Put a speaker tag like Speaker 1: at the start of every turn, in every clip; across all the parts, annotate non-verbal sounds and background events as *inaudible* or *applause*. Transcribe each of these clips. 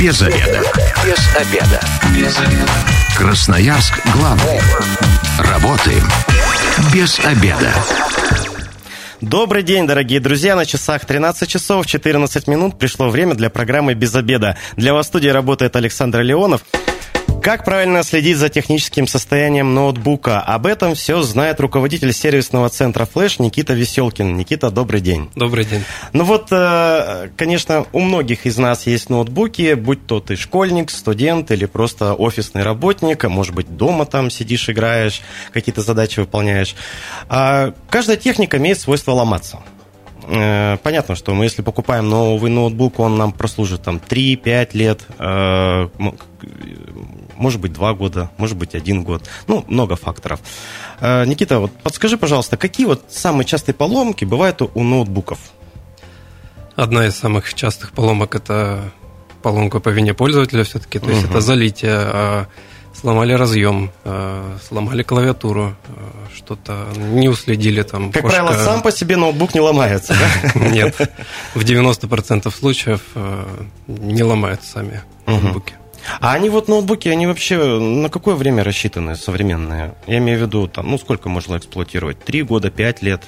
Speaker 1: Без обеда. Без обеда. Без обеда. Красноярск главный. Работаем без обеда.
Speaker 2: Добрый день, дорогие друзья. На часах 13 часов 14 минут пришло время для программы «Без обеда». Для вас в студии работает Александр Леонов. Как правильно следить за техническим состоянием ноутбука? Об этом все знает руководитель сервисного центра Flash Никита Веселкин. Никита, добрый день.
Speaker 3: Добрый день.
Speaker 2: Ну вот, э, конечно, у многих из нас есть ноутбуки, будь то ты школьник, студент или просто офисный работник, а может быть, дома там сидишь, играешь, какие-то задачи выполняешь. А каждая техника имеет свойство ломаться. Э, понятно, что мы, если покупаем новый ноутбук, он нам прослужит там 3-5 лет, э, может быть, 2 года, может быть, 1 год. Ну, много факторов. Э, Никита, вот подскажи, пожалуйста, какие вот самые частые поломки бывают у ноутбуков?
Speaker 3: Одна из самых частых поломок – это поломка по вине пользователя все-таки, то есть угу. это залитие, а сломали разъем, э, сломали клавиатуру, э, что-то не уследили там.
Speaker 2: Как кошка... правило, сам по себе ноутбук не ломается,
Speaker 3: да? *laughs* Нет, в 90% случаев э, не ломаются сами ноутбуки.
Speaker 2: А они вот ноутбуки, они вообще на какое время рассчитаны современные? Я имею в виду, там, ну сколько можно эксплуатировать? Три года, пять лет?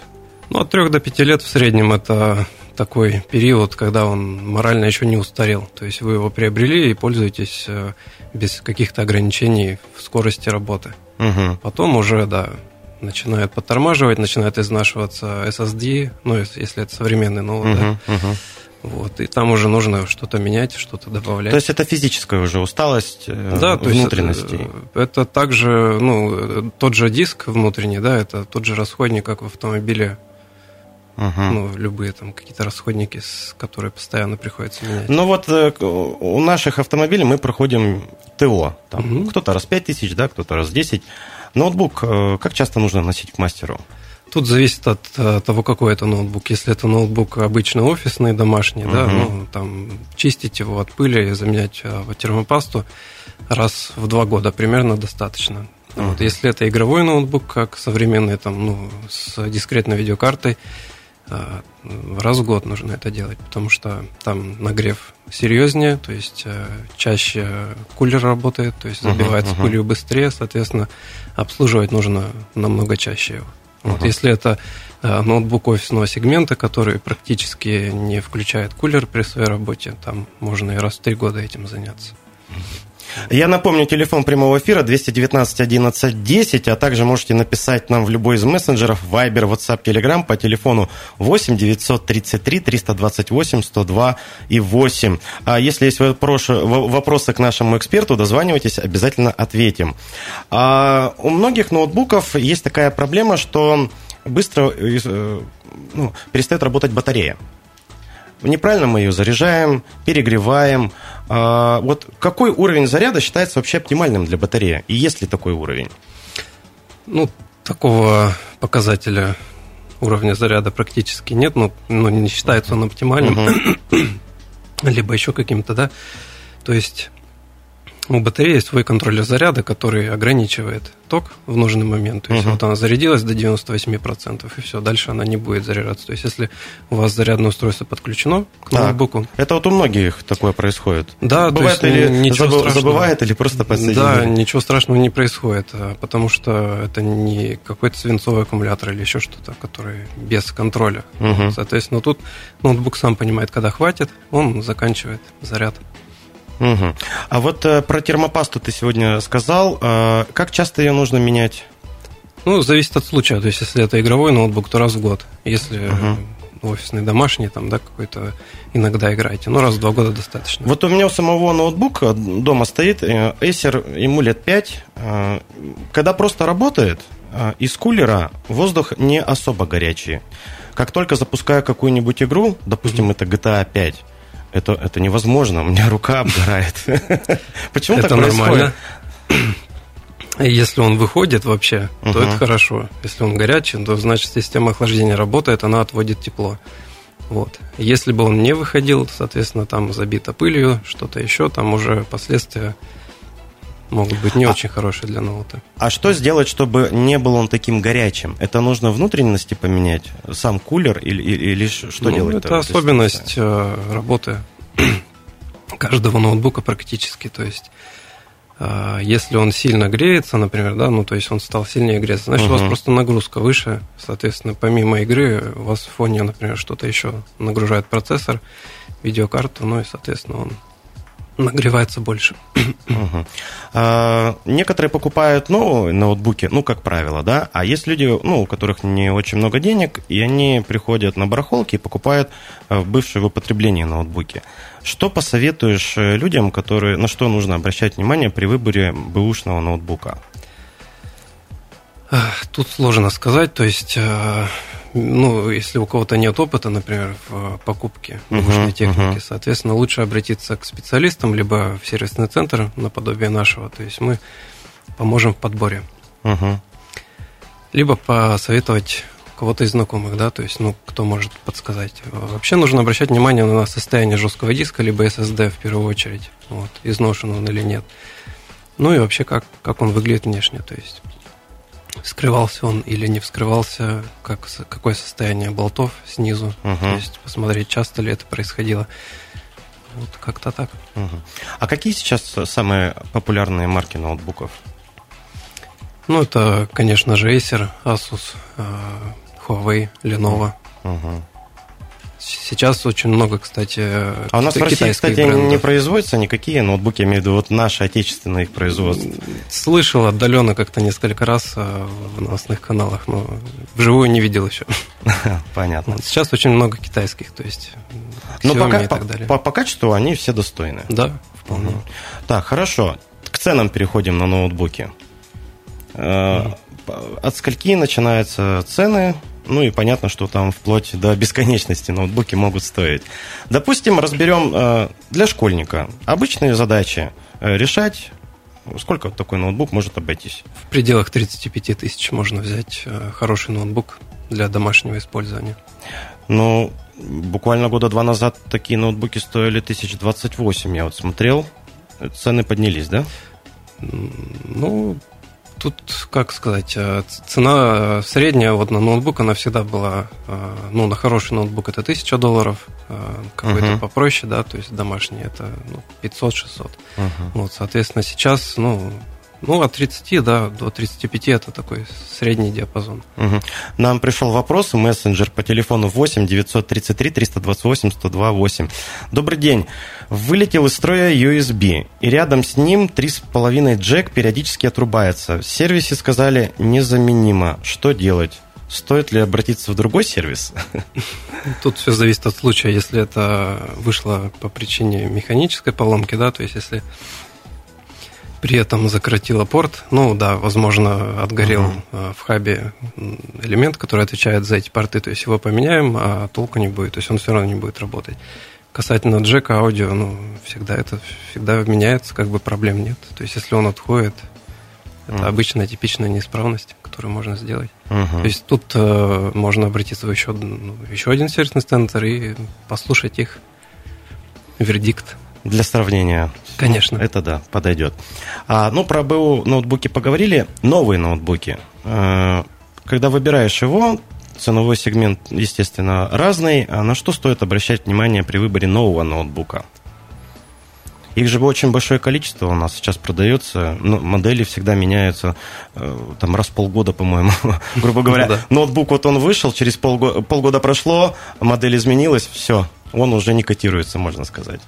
Speaker 3: Ну, от трех до пяти лет в среднем это такой период, когда он морально еще не устарел. То есть вы его приобрели и пользуетесь э, без каких-то ограничений в скорости работы. Угу. Потом уже, да, начинает подтормаживать, начинает изнашиваться SSD, ну, если это современный ноут, угу, да. Угу. Вот, и там уже нужно что-то менять, что-то добавлять.
Speaker 2: То есть это физическая уже усталость э, да, внутренностей?
Speaker 3: То есть это также, ну, тот же диск внутренний, да, это тот же расходник, как в автомобиле Угу. Ну, любые там какие-то расходники, которые постоянно приходится менять.
Speaker 2: Ну вот э, у наших автомобилей мы проходим ТО. Там, угу. Кто-то раз 5 тысяч, да, кто-то раз 10. Ноутбук э, как часто нужно носить к мастеру?
Speaker 3: Тут зависит от э, того, какой это ноутбук. Если это ноутбук обычно офисный, домашний, угу. да, ну, там, чистить его от пыли и заменять термопасту раз в два года примерно достаточно. Угу. Вот, если это игровой ноутбук, как современный, там, ну, с дискретной видеокартой, а, раз в год нужно это делать, потому что там нагрев серьезнее, то есть э, чаще кулер работает, то есть забивается uh-huh, uh-huh. пылью быстрее, соответственно, обслуживать нужно намного чаще его. Uh-huh. Вот если это э, ноутбук офисного сегмента, который практически не включает кулер при своей работе, там можно и раз в три года этим заняться.
Speaker 2: Я напомню, телефон прямого эфира 219 11 10, а также можете написать нам в любой из мессенджеров Viber, WhatsApp, Telegram по телефону 8 933 328 102 и 8. А если есть вопросы к нашему эксперту, дозванивайтесь, обязательно ответим. А у многих ноутбуков есть такая проблема, что быстро э, ну, перестает работать батарея неправильно мы ее заряжаем, перегреваем. А, вот какой уровень заряда считается вообще оптимальным для батареи? И есть ли такой уровень?
Speaker 3: Ну, такого показателя уровня заряда практически нет, но, но не считается он оптимальным, uh-huh. либо еще каким-то, да. То есть у батареи есть свой контроллер заряда, который ограничивает ток в нужный момент. То есть uh-huh. вот она зарядилась до 98%, и все, дальше она не будет заряжаться. То есть если у вас зарядное устройство подключено к ноутбуку...
Speaker 2: Это вот у многих такое происходит.
Speaker 3: Да,
Speaker 2: Бывает
Speaker 3: то есть
Speaker 2: или ничего заб... забывает, или просто подсоединяет.
Speaker 3: Да, ничего страшного не происходит, а, потому что это не какой-то свинцовый аккумулятор или еще что-то, который без контроля. Uh-huh. Соответственно, тут ноутбук сам понимает, когда хватит, он заканчивает заряд.
Speaker 2: Угу. А вот э, про термопасту ты сегодня сказал. Э, как часто ее нужно менять?
Speaker 3: Ну, зависит от случая. То есть, если это игровой ноутбук, то раз в год. Если угу. офисный, домашний, там, да, какой-то иногда играете. Ну, раз в два года достаточно.
Speaker 2: Вот у меня у самого ноутбука дома стоит э, Acer, ему лет 5. Э, когда просто работает, э, из кулера воздух не особо горячий. Как только запускаю какую-нибудь игру, допустим, это GTA 5, это, это невозможно, у меня рука обгорает. *laughs* Почему
Speaker 3: это так нормально. Если он выходит вообще, то uh-huh. это хорошо. Если он горячий, то значит система охлаждения работает, она отводит тепло. Вот. Если бы он не выходил, соответственно, там забито пылью, что-то еще, там уже последствия могут быть не а, очень хорошие для ноута.
Speaker 2: А что сделать, чтобы не был он таким горячим? Это нужно внутренности поменять? Сам кулер или, или что ну, делать?
Speaker 3: Это особенность? Э, работы. *clears throat* каждого ноутбука практически. То есть а, если он сильно греется, например, да, ну то есть он стал сильнее греться, значит, uh-huh. у вас просто нагрузка выше. Соответственно, помимо игры, у вас в фоне, например, что-то еще нагружает процессор, видеокарту, ну и, соответственно, он нагревается больше.
Speaker 2: Угу. А, некоторые покупают новые ноутбуки, ну, как правило, да, а есть люди, ну, у которых не очень много денег, и они приходят на барахолки и покупают э, бывшие в употреблении ноутбуки. Что посоветуешь э, людям, которые, на что нужно обращать внимание при выборе бэушного ноутбука?
Speaker 3: Тут сложно сказать, то есть, э, ну, если у кого-то нет опыта, например, в покупке бэушной uh-huh, техники, uh-huh. соответственно, лучше обратиться к специалистам, либо в сервисный центр наподобие нашего, то есть мы поможем в подборе. Uh-huh. Либо посоветовать кого-то из знакомых, да, то есть, ну, кто может подсказать. Вообще нужно обращать внимание на состояние жесткого диска, либо SSD в первую очередь, вот, изношен он или нет. Ну и вообще, как, как он выглядит внешне, то есть, вскрывался он или не вскрывался, как, какое состояние болтов снизу, угу. то есть, посмотреть, часто ли это происходило. Вот как-то так.
Speaker 2: Угу. А какие сейчас самые популярные марки ноутбуков?
Speaker 3: Ну, это, конечно же, Acer, Asus, э, Huawei, Lenovo. Угу. Сейчас очень много, кстати,
Speaker 2: А у нас в России, кстати, брендов. не производятся никакие ноутбуки, я имею в виду вот наши отечественные их производства.
Speaker 3: Слышал отдаленно как-то несколько раз э, в новостных каналах, но вживую не видел еще. *laughs*
Speaker 2: Понятно.
Speaker 3: Сейчас очень много китайских, то есть
Speaker 2: но пока, и так далее. По, по качеству они все достойны.
Speaker 3: Да, вполне. Угу.
Speaker 2: Так, хорошо. К ценам переходим на ноутбуки. Угу. От скольки начинаются цены? Ну и понятно, что там вплоть до бесконечности ноутбуки могут стоить. Допустим, разберем э, для школьника обычные задачи э, решать. Сколько такой ноутбук может обойтись?
Speaker 3: В пределах 35 тысяч можно взять хороший ноутбук для домашнего использования.
Speaker 2: Ну, буквально года два назад такие ноутбуки стоили 1028, я вот смотрел. Цены поднялись, да?
Speaker 3: Ну, Тут, как сказать, э, цена средняя вот на ноутбук, она всегда была, э, ну, на хороший ноутбук это 1000 долларов, э, какой-то uh-huh. попроще, да, то есть домашний это ну, 500-600. Uh-huh. Вот, соответственно, сейчас, ну, ну, от 30 да, до 35 это такой средний диапазон.
Speaker 2: Угу. Нам пришел вопрос, мессенджер по телефону 8 933 328 102 8. Добрый день. Вылетел из строя USB, и рядом с ним 3,5 джек периодически отрубается. В сервисе сказали незаменимо. Что делать? Стоит ли обратиться в другой сервис? *laughs*
Speaker 3: Тут все зависит от случая. Если это вышло по причине механической поломки, да, то есть если при этом закоротила порт. Ну да, возможно, отгорел uh-huh. в хабе элемент, который отвечает за эти порты. То есть его поменяем, а толку не будет. То есть он все равно не будет работать. Касательно джека аудио, ну, всегда это всегда меняется, как бы проблем нет. То есть если он отходит, это uh-huh. обычная типичная неисправность, которую можно сделать. Uh-huh. То есть тут э, можно обратиться в еще, ну, еще один сервисный центр и послушать их вердикт.
Speaker 2: Для сравнения.
Speaker 3: Конечно.
Speaker 2: Это да, подойдет. А, ну, про БУ ноутбуки поговорили. Новые ноутбуки. А, когда выбираешь его, ценовой сегмент, естественно, разный. А на что стоит обращать внимание при выборе нового ноутбука? Их же очень большое количество у нас сейчас продается. Ну, модели всегда меняются э, там раз в полгода, по-моему. *laughs* Грубо говоря, ну ноутбук вот он вышел, через полгода, полгода прошло, модель изменилась, все, он уже не котируется, можно сказать.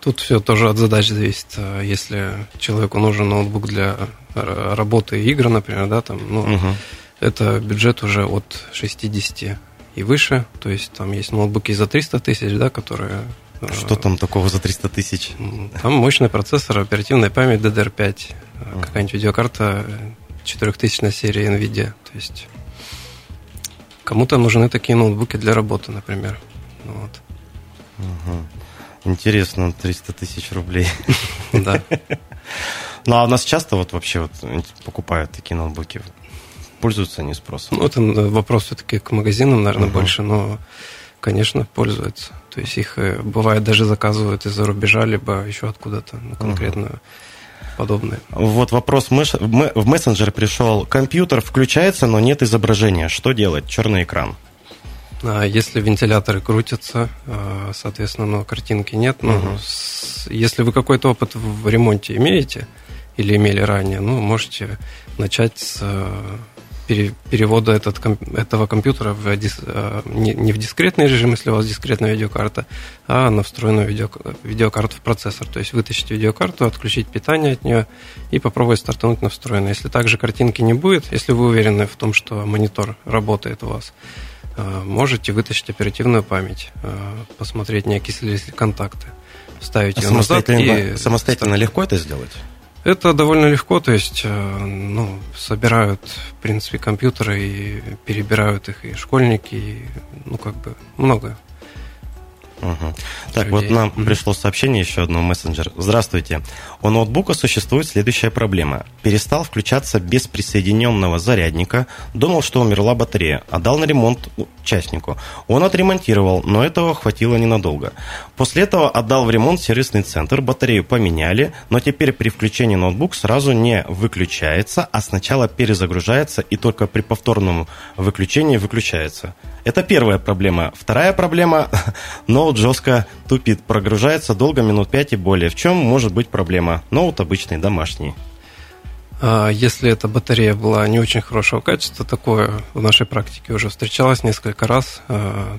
Speaker 3: Тут все тоже от задач зависит. А если человеку нужен ноутбук для работы и игр, например, да, там, ну, угу. это бюджет уже от 60 и выше. То есть там есть ноутбуки за 300 тысяч, да, которые...
Speaker 2: А что там такого за 300 тысяч?
Speaker 3: Там мощный процессор, оперативная память DDR5, а. какая-нибудь видеокарта 4000 серии NVIDIA. То есть кому-то нужны такие ноутбуки для работы, например. Вот.
Speaker 2: Угу. Интересно, 300 тысяч рублей. *laughs*
Speaker 3: Да.
Speaker 2: Ну, а у нас часто вот вообще вот покупают такие ноутбуки? Пользуются они спросом?
Speaker 3: Ну, это вопрос все-таки к магазинам, наверное, угу. больше, но, конечно, пользуются. То есть их, э, бывает, даже заказывают из-за рубежа, либо еще откуда-то, ну, конкретно угу. подобные.
Speaker 2: Вот вопрос в мессенджер пришел. Компьютер включается, но нет изображения. Что делать? Черный экран.
Speaker 3: А если вентиляторы крутятся, а, соответственно, но картинки нет, ну, угу. если вы какой-то опыт в ремонте имеете или имели ранее, ну, можете начать с перевода этот, этого компьютера в не, не в дискретный режим, если у вас дискретная видеокарта, а на встроенную видео, видеокарту в процессор. То есть вытащить видеокарту, отключить питание от нее и попробовать стартануть на встроенной. Если также картинки не будет, если вы уверены в том, что монитор работает у вас, можете вытащить оперативную память, э, посмотреть, не окислились ли контакты, вставить а ее
Speaker 2: самостоятельно, назад и... Самостоятельно легко это сделать?
Speaker 3: Это довольно легко, то есть э, ну, собирают, в принципе, компьютеры и перебирают их и школьники, и, ну, как бы, много
Speaker 2: Угу. Так, вот нам mm пришло сообщение еще одно мессенджер. Здравствуйте. У ноутбука существует следующая проблема. Перестал включаться без присоединенного зарядника. Думал, что умерла батарея. Отдал на ремонт частнику. Он отремонтировал, но этого хватило ненадолго. После этого отдал в ремонт сервисный центр. Батарею поменяли, но теперь при включении ноутбук сразу не выключается, а сначала перезагружается и только при повторном выключении выключается. Это первая проблема. Вторая проблема – ноут жестко тупит, прогружается долго, минут 5 и более. В чем может быть проблема? Ноут обычный, домашний.
Speaker 3: А, если эта батарея была не очень хорошего качества, такое в нашей практике уже встречалось несколько раз. А,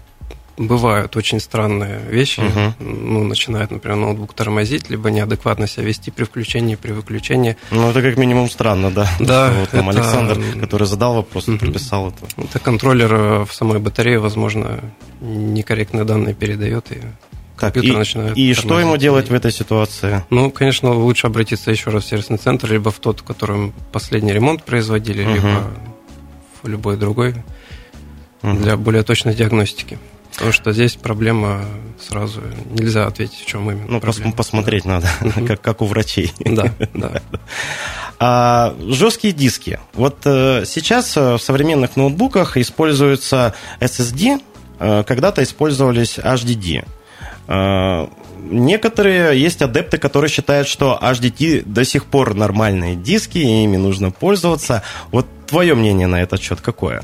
Speaker 3: бывают очень странные вещи. Угу. Ну, начинает, например, ноутбук тормозить, либо неадекватно себя вести при включении, при выключении.
Speaker 2: Ну, это как минимум странно, да.
Speaker 3: Да.
Speaker 2: Вот там это... Александр, который задал вопрос, угу. прописал это.
Speaker 3: Это контроллер э, в самой батарее, возможно, некорректные данные передает, и
Speaker 2: компьютер и, начинает... И что ему делать в этой ситуации?
Speaker 3: Ну, конечно, лучше обратиться еще раз в сервисный центр, либо в тот, в котором последний ремонт производили, угу. либо в любой другой, угу. для более точной диагностики. Потому что здесь проблема сразу нельзя ответить, в чем именно.
Speaker 2: Ну,
Speaker 3: проблема.
Speaker 2: посмотреть надо, *laughs* как, как у врачей.
Speaker 3: Да, да. *laughs*
Speaker 2: А, жесткие диски. Вот э, сейчас э, в современных ноутбуках используются SSD, э, когда-то использовались HDD. Э, некоторые есть адепты, которые считают, что HDD до сих пор нормальные диски, и ими нужно пользоваться. Вот твое мнение на этот счет какое?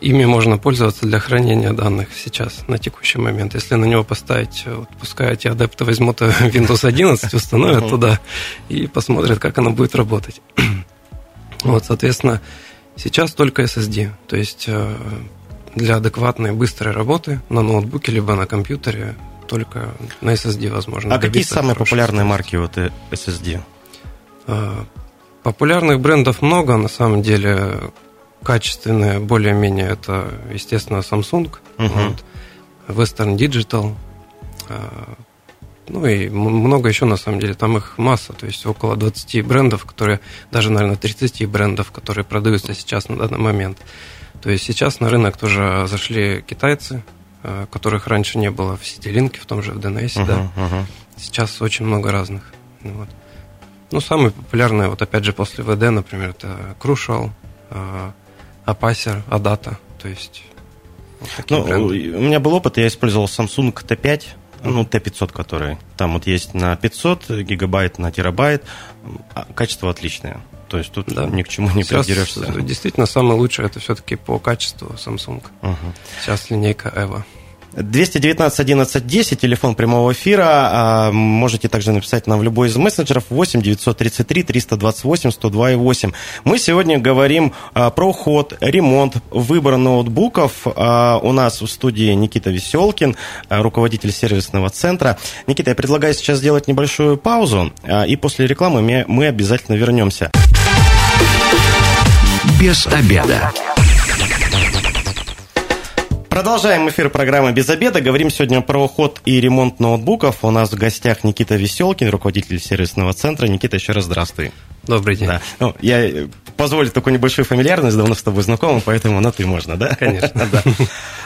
Speaker 3: Ими можно пользоваться для хранения данных сейчас, на текущий момент. Если на него поставить, вот, пускай эти адепты возьмут *laughs* Windows 11, установят туда и посмотрят, как оно будет работать. *clears throat* Вот, соответственно, сейчас только SSD. То есть э, для адекватной быстрой работы на ноутбуке либо на компьютере только на SSD возможно.
Speaker 2: А какие самые популярные марки вот SSD?
Speaker 3: Э, популярных брендов много, на самом деле качественные, более-менее, это, естественно, Samsung, uh-huh. вот, Western Digital, а, ну и много еще, на самом деле, там их масса, то есть около 20 брендов, которые, даже, наверное, 30 брендов, которые продаются сейчас на данный момент. То есть сейчас на рынок тоже зашли китайцы, а, которых раньше не было в Ситилинке, в том же в DNS, uh-huh, да. Uh-huh. Сейчас очень много разных. Вот. Ну, самые популярные, вот опять же, после ВД, например, это Crucial, а, Apacer, Adata, то есть
Speaker 2: вот ну, у меня был опыт, я использовал Samsung T5, ну, T500, который там вот есть на 500 гигабайт, на терабайт, а качество отличное. То есть тут да. ни к чему не Сейчас придерешься.
Speaker 3: Действительно, самое лучшее это все-таки по качеству Samsung. Угу. Сейчас линейка Evo.
Speaker 2: 219 11 10, телефон прямого эфира. А, можете также написать нам в любой из мессенджеров 8 933 328 102 и 8. Мы сегодня говорим а, про ход, ремонт, выбор ноутбуков. А, у нас в студии Никита Веселкин, руководитель сервисного центра. Никита, я предлагаю сейчас сделать небольшую паузу, и после рекламы мы обязательно вернемся.
Speaker 1: Без обеда.
Speaker 2: Продолжаем эфир программы «Без обеда». Говорим сегодня про уход и ремонт ноутбуков. У нас в гостях Никита Веселкин, руководитель сервисного центра. Никита, еще раз здравствуй.
Speaker 3: Добрый день.
Speaker 2: Да. Ну, я э, позволю такую небольшую фамильярность, давно с тобой знакомы, поэтому на ты можно, да?
Speaker 3: Конечно. да. *laughs*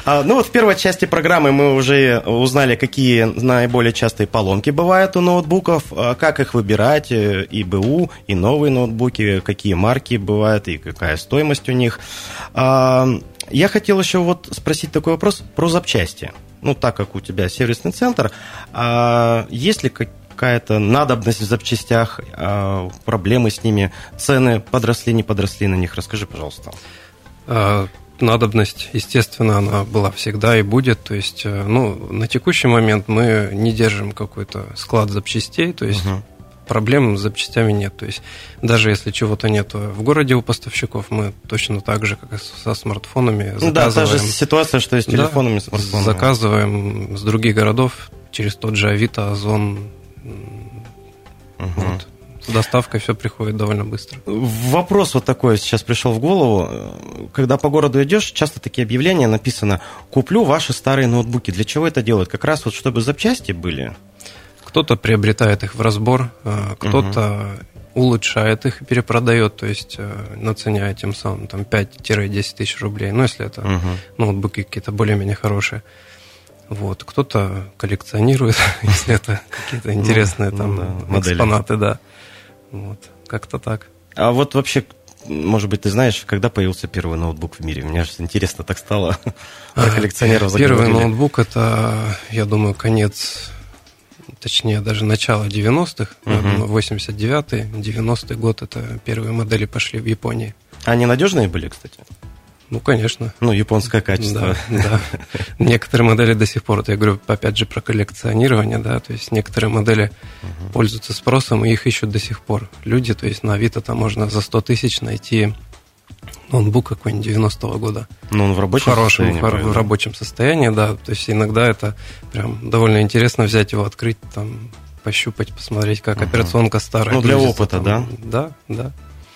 Speaker 2: А, ну вот в первой части программы мы уже узнали, какие наиболее частые поломки бывают у ноутбуков, а как их выбирать, э, и БУ, и новые ноутбуки, какие марки бывают, и какая стоимость у них. А, я хотел еще вот спросить такой вопрос про запчасти. Ну, так как у тебя сервисный центр, а есть ли какая-то надобность в запчастях, а, проблемы с ними, цены подросли, не подросли на них? Расскажи, пожалуйста.
Speaker 3: А, надобность, естественно, она была всегда и будет. То есть, э, ну, на текущий момент мы не держим какой-то склад запчастей, то есть угу. Проблем с запчастями нет. То есть, даже если чего-то нет в городе у поставщиков, мы точно так же, как и со смартфонами,
Speaker 2: заказываем. Да, та же ситуация, что и с телефонами, да, смартфонами.
Speaker 3: Заказываем с других городов через тот же Авито, Озон. Угу. Вот с доставкой все приходит довольно быстро.
Speaker 2: Вопрос вот такой сейчас пришел в голову. Когда по городу идешь, часто такие объявления написано «Куплю ваши старые ноутбуки». Для чего это делают? Как раз вот чтобы запчасти были?
Speaker 3: Кто-то приобретает их в разбор, а, кто-то угу. улучшает их и перепродает, то есть э, наценяя тем самым там 5-10 тысяч рублей, ну, если это угу. ноутбуки какие-то более-менее хорошие. Вот. Кто-то коллекционирует, *laughs* если это какие-то интересные ну, там экспонаты, да. Вот, как-то так.
Speaker 2: А вот вообще, может быть, ты знаешь, когда появился первый ноутбук в мире? Мне же интересно так стало. Про *laughs* коллекционеров
Speaker 3: Первый ноутбук это, я думаю, конец, точнее, даже начало 90-х, угу. 89-й, 90-й год, это первые модели пошли в Японии.
Speaker 2: Они надежные были, кстати?
Speaker 3: Ну, конечно.
Speaker 2: Ну, японское качество.
Speaker 3: Да, да. *laughs* Некоторые модели до сих пор, я говорю, опять же, про коллекционирование, да, то есть некоторые модели угу. пользуются спросом, и их ищут до сих пор люди, то есть на Авито там можно за 100 тысяч найти ноутбук какой-нибудь 90-го года.
Speaker 2: Ну, он в рабочем в хорошем, состоянии.
Speaker 3: В, в рабочем состоянии, да. То есть иногда это прям довольно интересно взять его, открыть, там, пощупать, посмотреть, как угу. операционка старая.
Speaker 2: Ну, для опыта, там. да?
Speaker 3: Да, да.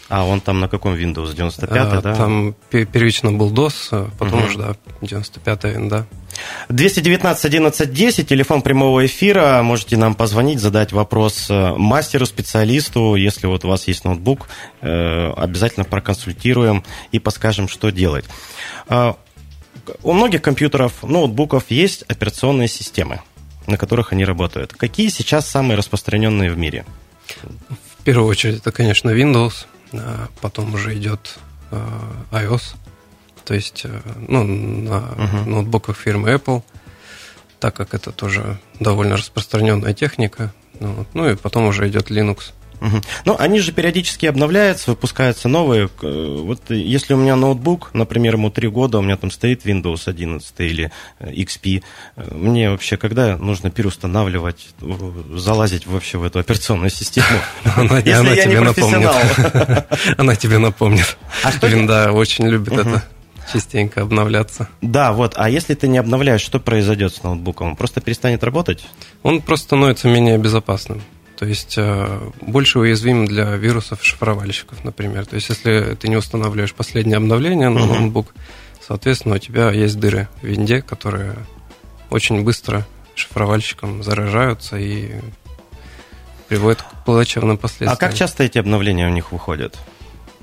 Speaker 2: А он там на каком Windows? 95 а, да?
Speaker 3: Там первично был DOS, а потом угу. уже, да, 95-й винда.
Speaker 2: 219 11 10, телефон прямого эфира. Можете нам позвонить, задать вопрос э, мастеру, специалисту. Если вот у вас есть ноутбук, э, обязательно проконсультируем и подскажем, что делать. А, у многих компьютеров, ноутбуков есть операционные системы, на которых они работают. Какие сейчас самые распространенные в мире?
Speaker 3: В первую очередь, это, конечно, Windows. Потом уже идет iOS, то есть э, ну, на uh-huh. ноутбуках фирмы Apple, так как это тоже довольно распространенная техника. Ну, ну и потом уже идет Linux.
Speaker 2: Угу. Ну, они же периодически обновляются, выпускаются новые. Вот если у меня ноутбук, например, ему три года, у меня там стоит Windows 11 или э, XP, э, мне вообще когда нужно переустанавливать, залазить вообще в эту операционную систему? *laughs* *laughs*
Speaker 3: Она тебе напомнит. Она тебе напомнит. Винда очень любит это частенько обновляться.
Speaker 2: Да, вот. А если ты не обновляешь, что произойдет с ноутбуком? Он просто перестанет работать?
Speaker 3: Он просто становится менее безопасным. То есть э, больше уязвим для вирусов шифровальщиков, например. То есть если ты не устанавливаешь последнее обновление на uh-huh. ноутбук, соответственно, у тебя есть дыры в винде, которые очень быстро шифровальщикам заражаются и приводят к плачевным последствиям. А
Speaker 2: как часто эти обновления у них выходят?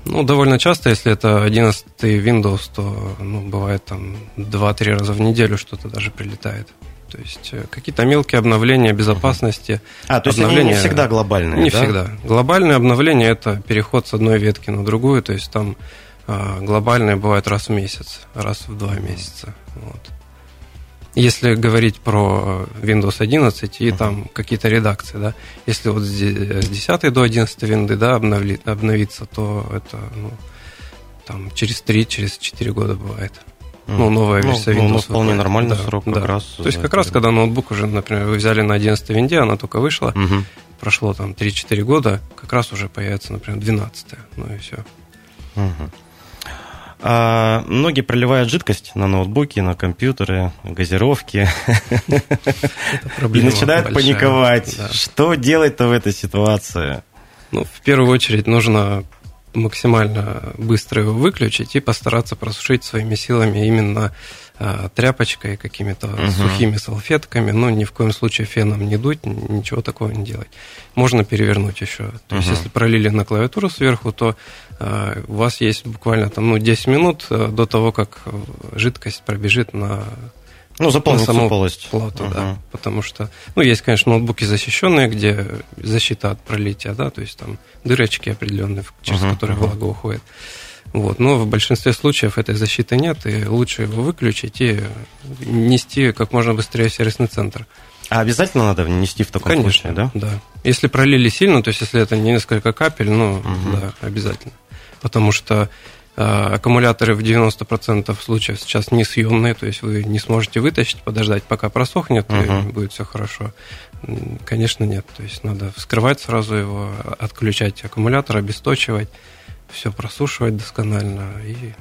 Speaker 3: Ну, довольно часто, если это 11 Windows, то ну, бывает там 2-3 раза в неделю что-то даже прилетает. То есть э, какие-то мелкие обновления безопасности.
Speaker 2: А, то есть обновления... они не всегда глобальные,
Speaker 3: Не
Speaker 2: да?
Speaker 3: всегда. Глобальные обновления – это переход с одной ветки на другую, то есть там а, глобальные бывают раз в месяц, раз в два месяца. Вот. Если говорить про Windows 11 и uh-huh. там какие-то редакции, да, если вот с 10 до 11 винды, да, обновли, обновиться, то это, ну, там через 3, через 4 года бывает. Ну, новая ну, версия ну, Windows. Ну,
Speaker 2: вполне выходит. нормальный да, срок
Speaker 3: да.
Speaker 2: как раз.
Speaker 3: То есть, как раз, когда ноутбук уже, например, вы взяли на 11 винде, она только вышла, угу. прошло там 3-4 года, как раз уже появится, например, 12 ну и все.
Speaker 2: Угу. А, многие проливают жидкость на ноутбуки, на компьютеры, газировки. И начинают паниковать. Что делать-то в этой ситуации?
Speaker 3: Ну, в первую очередь нужно максимально быстро его выключить и постараться просушить своими силами именно а, тряпочкой, какими-то угу. сухими салфетками, но ни в коем случае феном не дуть, ничего такого не делать. Можно перевернуть еще. То угу. есть, если пролили на клавиатуру сверху, то у вас есть буквально там, ну, 10 минут а, до того, как жидкость пробежит на
Speaker 2: ну, заполнить саму
Speaker 3: полость. плату, uh-huh. да. Потому что, ну, есть, конечно, ноутбуки защищенные, где защита от пролития, да, то есть там дырочки определенные, через uh-huh. которые uh-huh. влага уходит. Вот. Но в большинстве случаев этой защиты нет, и лучше его выключить и нести как можно быстрее в сервисный центр.
Speaker 2: А обязательно надо внести в таком
Speaker 3: Конечно,
Speaker 2: случае, да?
Speaker 3: Да. Если пролили сильно, то есть если это не несколько капель, ну, угу. да, обязательно. Потому что А, аккумуляторы в 90% случаев сейчас несъемные, то есть вы не сможете вытащить, подождать, пока просохнет, uh-huh. и будет все хорошо. Конечно, нет. То есть надо вскрывать сразу его, отключать аккумулятор, обесточивать, все просушивать досконально и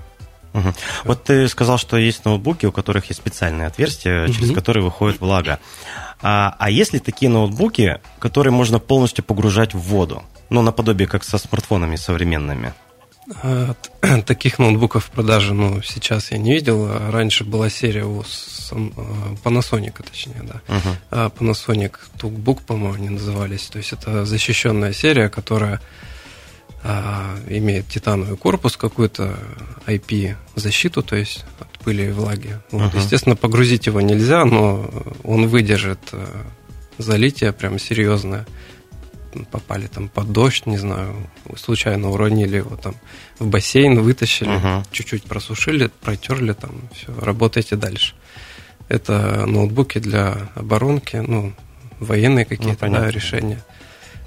Speaker 2: Угу. Вот ты сказал, что есть ноутбуки, у которых есть специальные отверстия, через угу. которые выходит влага. А, а есть ли такие ноутбуки, которые можно полностью погружать в воду? Ну, наподобие как со смартфонами современными.
Speaker 3: А, *clears throat* таких ноутбуков в продаже, ну, сейчас я не видел. А раньше была серия у а, Panasonic, точнее, да. Uh-huh. Panasonic Tookbook, по-моему, они назывались. То есть это защищенная серия, которая а, имеет титановый корпус, какую-то IP-защиту, то есть от пыли и влаги. Вот, uh-huh. Естественно, погрузить его нельзя, но он выдержит залитие прям серьезное попали там под дождь, не знаю, случайно уронили его там в бассейн, вытащили, uh-huh. чуть-чуть просушили, протерли, там все, работайте дальше. Это ноутбуки для оборонки, ну, военные какие-то ну, да, решения.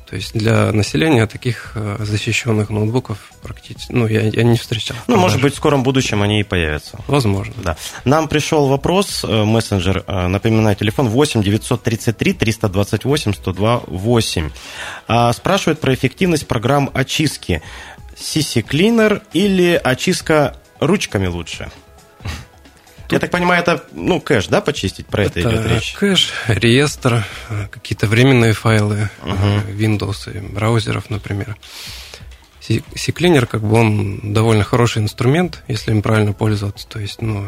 Speaker 3: То есть для населения таких э, защищенных ноутбуков практически, ну, я, я не встречал.
Speaker 2: Ну, может быть, в скором будущем они и появятся.
Speaker 3: Возможно.
Speaker 2: Да. Нам пришел вопрос, э, мессенджер, э, напоминаю, телефон 8 933 328 102 8. Спрашивает про эффективность программ очистки. CC Cleaner или очистка ручками лучше? Я так понимаю, это ну, кэш, да, почистить? Про это, это идет речь?
Speaker 3: Кэш, реестр, какие-то временные файлы uh-huh. Windows и браузеров, например. C-Cleaner, как бы он довольно хороший инструмент, если им правильно пользоваться. То есть, ну,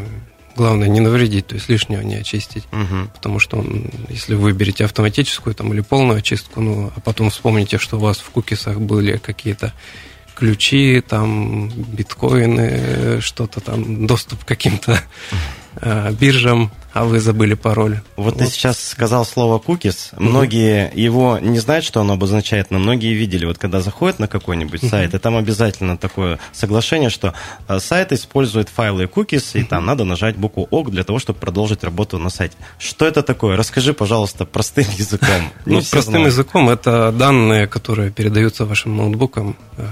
Speaker 3: главное не навредить, то есть лишнего не очистить. Угу. Потому что он, если вы выберете автоматическую там, или полную очистку, ну, а потом вспомните, что у вас в кукисах были какие-то ключи, там, биткоины, что-то там, доступ к каким-то э, биржам, а вы забыли пароль.
Speaker 2: Вот, вот ты сейчас сказал слово. Угу. Многие его не знают, что оно обозначает, но многие видели, вот когда заходят на какой-нибудь угу. сайт, и там обязательно такое соглашение, что э, сайт использует файлы cookies, и угу. там надо нажать букву ОК для того, чтобы продолжить работу на сайте. Что это такое? Расскажи, пожалуйста, простым языком. *laughs*
Speaker 3: Ну, простым языком это данные, которые передаются вашим ноутбукам э,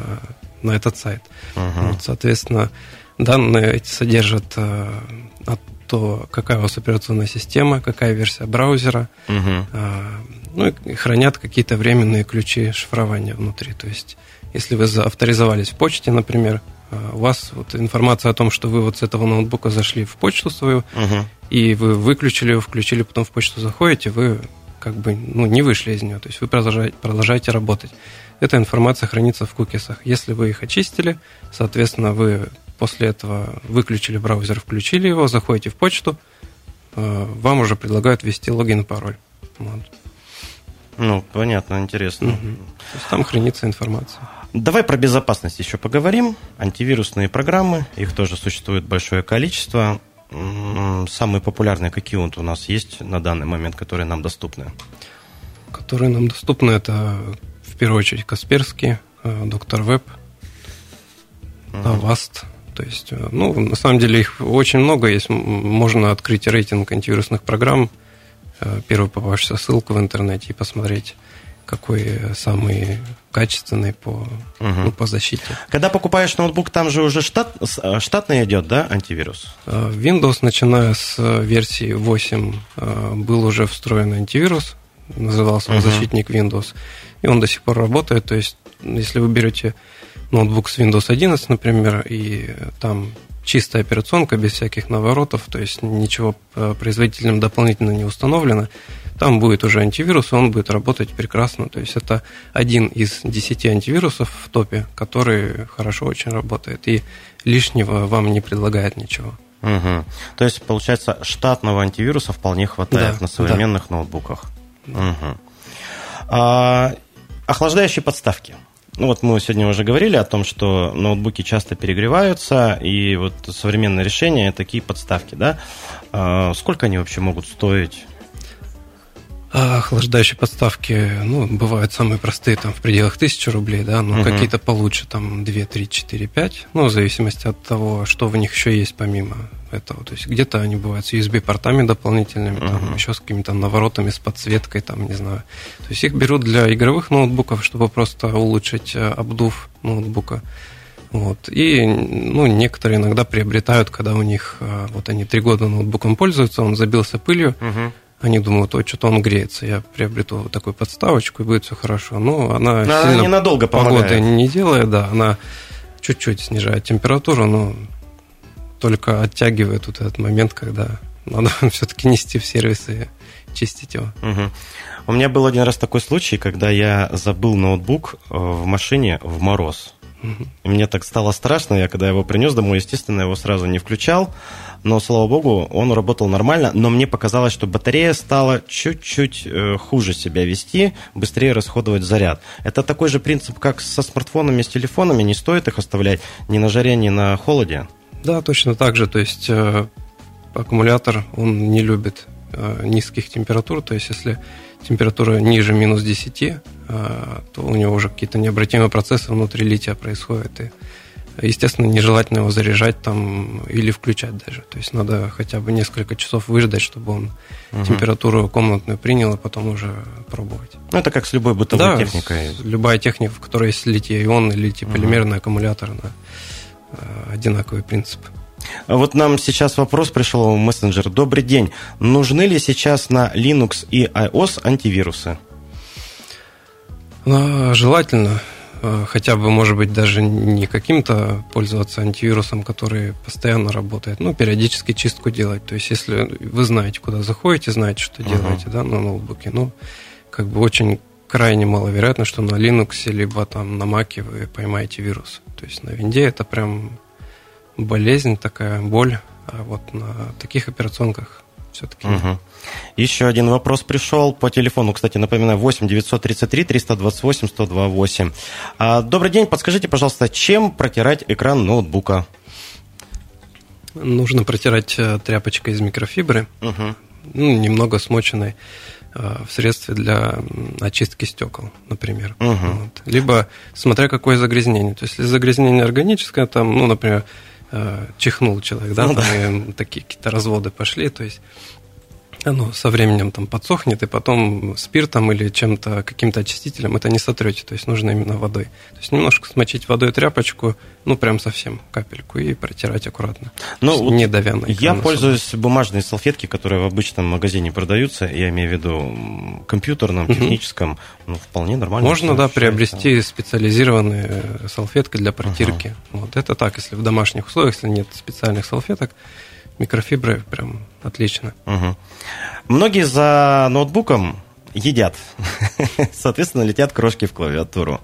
Speaker 3: на этот сайт. Вот, соответственно, данные эти содержат то, какая у вас операционная система, какая версия браузера, угу. ну и хранят какие-то временные ключи шифрования внутри. То есть, если вы авторизовались в почте, например, а, у вас вот информация о том, что вы вот с этого ноутбука зашли в почту свою, угу. и вы выключили его, включили, потом в почту заходите, вы как бы ну, не вышли из нее, то есть вы продолжаете, продолжаете работать. Эта информация хранится в кукисах. Если вы их очистили, соответственно, вы после этого выключили браузер, включили его, заходите в почту, э, вам уже предлагают ввести логин и пароль. Вот.
Speaker 2: Ну, понятно, интересно. Угу.
Speaker 3: Там хранится информация.
Speaker 2: Давай про безопасность еще поговорим. Антивирусные программы, их тоже существует большое количество. Самые популярные какие у нас есть на данный момент, которые нам доступны?
Speaker 3: Которые нам доступны, это в первую очередь Касперский, э, Доктор Веб, Avast, то есть, э, ну, на самом деле их очень много есть. Можно открыть рейтинг антивирусных программ, э, первую попавшуюся ссылку в интернете и посмотреть, какой самый качественный по, угу. ну, по защите.
Speaker 2: Когда покупаешь ноутбук, там же уже штат, э, штатный идет, да, антивирус?
Speaker 3: Windows, начиная с версии 8, был уже встроен антивирус, назывался угу. защитник Windows, и он до сих пор работает. То есть, если вы берете ноутбук с Windows 11, например, и там чистая операционка без всяких наворотов, то есть ничего э, производителем дополнительно не установлено, там будет уже антивирус, и он будет работать прекрасно. То есть это один из десяти антивирусов в топе, который хорошо очень работает и лишнего вам не предлагает ничего.
Speaker 2: Угу. То есть, получается, штатного антивируса вполне хватает да, на современных да. ноутбуках. Угу. А, охлаждающие подставки. Ну вот мы сегодня уже говорили о том, что ноутбуки часто перегреваются, и вот современные решения такие подставки, да? А сколько они вообще могут стоить?
Speaker 3: А охлаждающие подставки, ну, бывают самые простые, там, в пределах тысячи рублей, да, но угу. какие-то получше, там, 2, 3, 4, 5, ну, в зависимости от того, что в них еще есть помимо этого. То есть где-то они бывают с USB-портами дополнительными, uh-huh. там, еще с какими-то наворотами, с подсветкой, там, не знаю. То есть их берут для игровых ноутбуков, чтобы просто улучшить э, обдув ноутбука. Вот. И ну, некоторые иногда приобретают, когда у них а, вот они три года ноутбуком пользуются, он забился пылью, угу. Они думают, ой, что-то он греется, я приобрету вот такую подставочку, и будет все хорошо. Но она,
Speaker 2: но сильно ненадолго помогает.
Speaker 3: погоды не делает, да, она чуть-чуть снижает температуру, но только оттягивает вот этот момент, когда надо *laughs* все-таки нести в сервис и чистить его.
Speaker 2: Угу. У меня был один раз такой случай, когда я забыл ноутбук э, в машине в мороз. И мне так стало страшно, я когда его принес домой, естественно, его сразу не включал, но, слава богу, он работал нормально, но мне показалось, что батарея стала чуть-чуть э, хуже себя вести, быстрее расходовать заряд. Это такой же принцип, как со смартфонами, с телефонами, не стоит их оставлять ни на жаре, ни на холоде?
Speaker 3: Да, точно так же, то есть э, аккумулятор, он не любит э, низких температур, то есть если температура ниже минус 10, а, то у него уже какие-то необратимые процессы внутри лития происходят. И, естественно, нежелательно его заряжать там или включать даже. То есть надо хотя бы несколько часов выждать, чтобы он угу. температуру комнатную принял, а потом уже пробовать.
Speaker 2: Ну, это как с любой бытовой да, техникой.
Speaker 3: любая техника, в которой есть литий-ион или литий-полимерный угу. аккумулятор, она а, одинаковый принцип.
Speaker 2: Вот нам сейчас вопрос пришел в мессенджер. Добрый день. Нужны ли сейчас на Linux и iOS антивирусы?
Speaker 3: Ну, желательно. А, хотя бы, может быть, даже не каким-то пользоваться антивирусом, который постоянно работает, ну, периодически чистку делать. То есть, если вы знаете, куда заходите, знаете, что uh-huh. делаете, да, на ноутбуке, ну, как бы очень крайне маловероятно, что на Linux либо там на Mac вы поймаете вирус. То есть на винде это прям болезнь такая, боль, а вот на таких операционках все-таки. Угу.
Speaker 2: Еще один вопрос пришел по телефону, кстати, напоминаю, 8 933 328 128. А, добрый день, подскажите, пожалуйста, чем протирать экран ноутбука?
Speaker 3: Нужно протирать э, тряпочкой из микрофибры, угу. ну, немного смоченной э, в средстве для очистки стекол, например. Угу. Вот. Либо смотря какое загрязнение. То есть, если загрязнение органическое, там, ну, например, Э, чихнул человек, да, ну, там да. И такие какие-то разводы пошли, то есть оно со временем там подсохнет, и потом спиртом или чем-то, каким-то очистителем это не сотрете, то есть нужно именно водой. То есть немножко смочить водой тряпочку, ну, прям совсем капельку, и протирать аккуратно.
Speaker 2: Ну, вот не давя на Я пользуюсь бумажной салфетки, которые в обычном магазине продаются, я имею в виду компьютерном, техническом, угу. ну, вполне нормально.
Speaker 3: Можно, да, приобрести специализированные салфетки для протирки. Ага. Вот это так, если в домашних условиях, если нет специальных салфеток, микрофибры прям отлично.
Speaker 2: Угу. Многие за ноутбуком едят. *laughs* Соответственно, летят крошки в клавиатуру.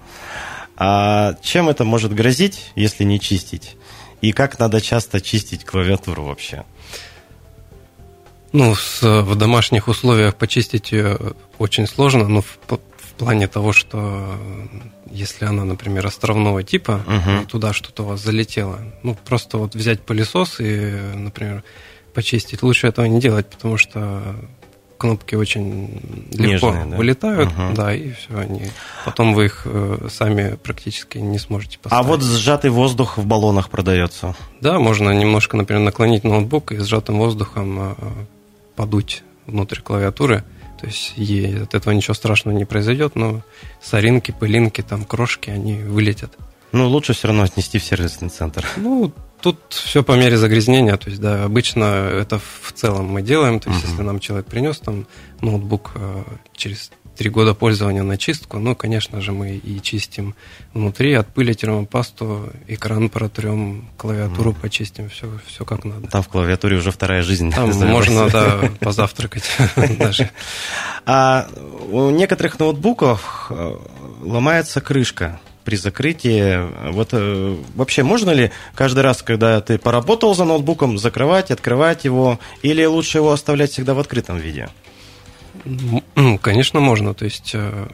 Speaker 2: А чем это может грозить, если не чистить? И как надо часто чистить клавиатуру вообще?
Speaker 3: Ну, с, в домашних условиях почистить ее очень сложно, но в, в плане того, что если она, например, островного типа, угу. туда что-то у вас залетело, ну, просто вот взять пылесос и, например, почистить. Лучше этого не делать, потому что кнопки очень легко Нежные, да? вылетают, угу. да, и все, они потом вы их э, сами практически не сможете
Speaker 2: поставить. А вот сжатый воздух в баллонах продается?
Speaker 3: Да, можно немножко, например, наклонить ноутбук и сжатым воздухом э, подуть внутрь клавиатуры, то есть ей от этого ничего страшного не произойдет, но соринки, пылинки, там крошки, они вылетят.
Speaker 2: Ну, лучше все равно отнести в сервисный центр.
Speaker 3: Ну, тут все по мере загрязнения. То есть, да, обычно это в целом мы делаем. То есть, uh-huh. если нам человек принес там ноутбук э, через три года пользования на чистку, ну, конечно же, мы и чистим внутри, от пыли термопасту, экран протрем, клавиатуру mm. почистим, все, все как надо.
Speaker 2: Там в клавиатуре уже вторая жизнь.
Speaker 3: Там можно, да, позавтракать *laughs* даже.
Speaker 2: А у некоторых ноутбуков э, ломается крышка при закрытии. Вот э, вообще можно ли каждый раз, когда ты поработал за ноутбуком, закрывать, открывать его, или лучше его оставлять всегда в открытом виде?
Speaker 3: Конечно, можно. То есть э,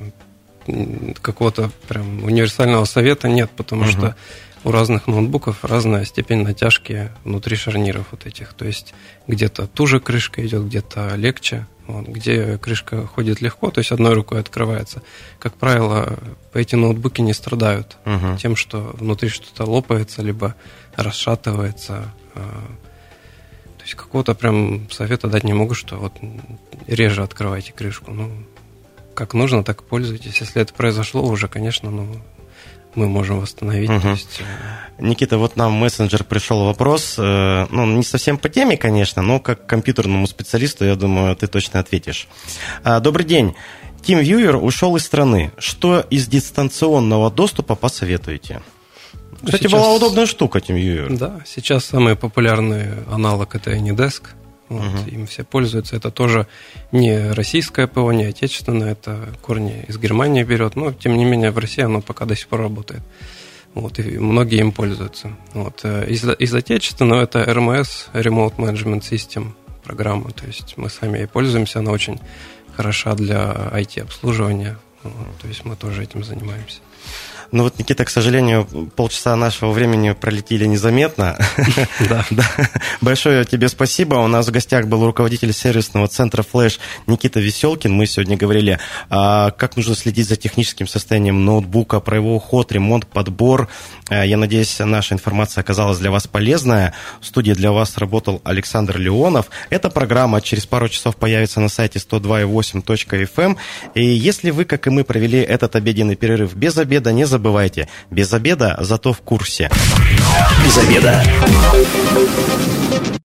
Speaker 3: какого-то прям универсального совета нет, потому угу. что у разных ноутбуков разная степень натяжки внутри шарниров вот этих. То есть где-то туже крышка идет, где-то легче. Вот, где крышка ходит легко, то есть одной рукой открывается. Как правило, эти ноутбуки не страдают угу. тем, что внутри что-то лопается, либо расшатывается. Есть какого-то прям совета дать не могу, что вот реже открывайте крышку. Ну, как нужно, так пользуйтесь. Если это произошло уже, конечно, ну, мы можем восстановить. Угу. есть...
Speaker 2: Э, Никита, вот нам в мессенджер пришел вопрос, э, ну, не совсем по теме, конечно, но как компьютерному специалисту, я думаю, ты точно ответишь. А, добрый день. TeamViewer ушел из страны. Что из дистанционного доступа посоветуете? Кстати, сейчас... была удобная штука TeamViewer.
Speaker 3: Да, сейчас самый популярный аналог это AnyDesk. Вот, угу. Им все пользуются. Это тоже не российское ПО, не отечественное, это корни из Германии берет. Но, тем не менее, в России оно пока до сих пор работает. Вот, и многие им пользуются. Вот. Э, из, из отечественного это RMS, Remote Management System программа. То есть мы сами ей пользуемся, она очень хороша для IT-обслуживания. Вот, то есть мы тоже этим занимаемся.
Speaker 2: Ну вот, Никита, к сожалению, полчаса нашего времени пролетели незаметно. *laughs* Да. Большое тебе спасибо. У нас в гостях был руководитель сервисного центра Flash Никита Веселкин. Мы сегодня говорили, а, как нужно следить за техническим состоянием ноутбука, про его уход, ремонт, подбор. А, я надеюсь, наша информация оказалась для вас полезная. В студии для вас работал Александр Леонов. Эта программа через пару часов появится на сайте 102.8.fm. И если вы, как и мы, провели этот обеденный перерыв без обеда, не забывайте забывайте, без обеда, зато в курсе. Без обеда.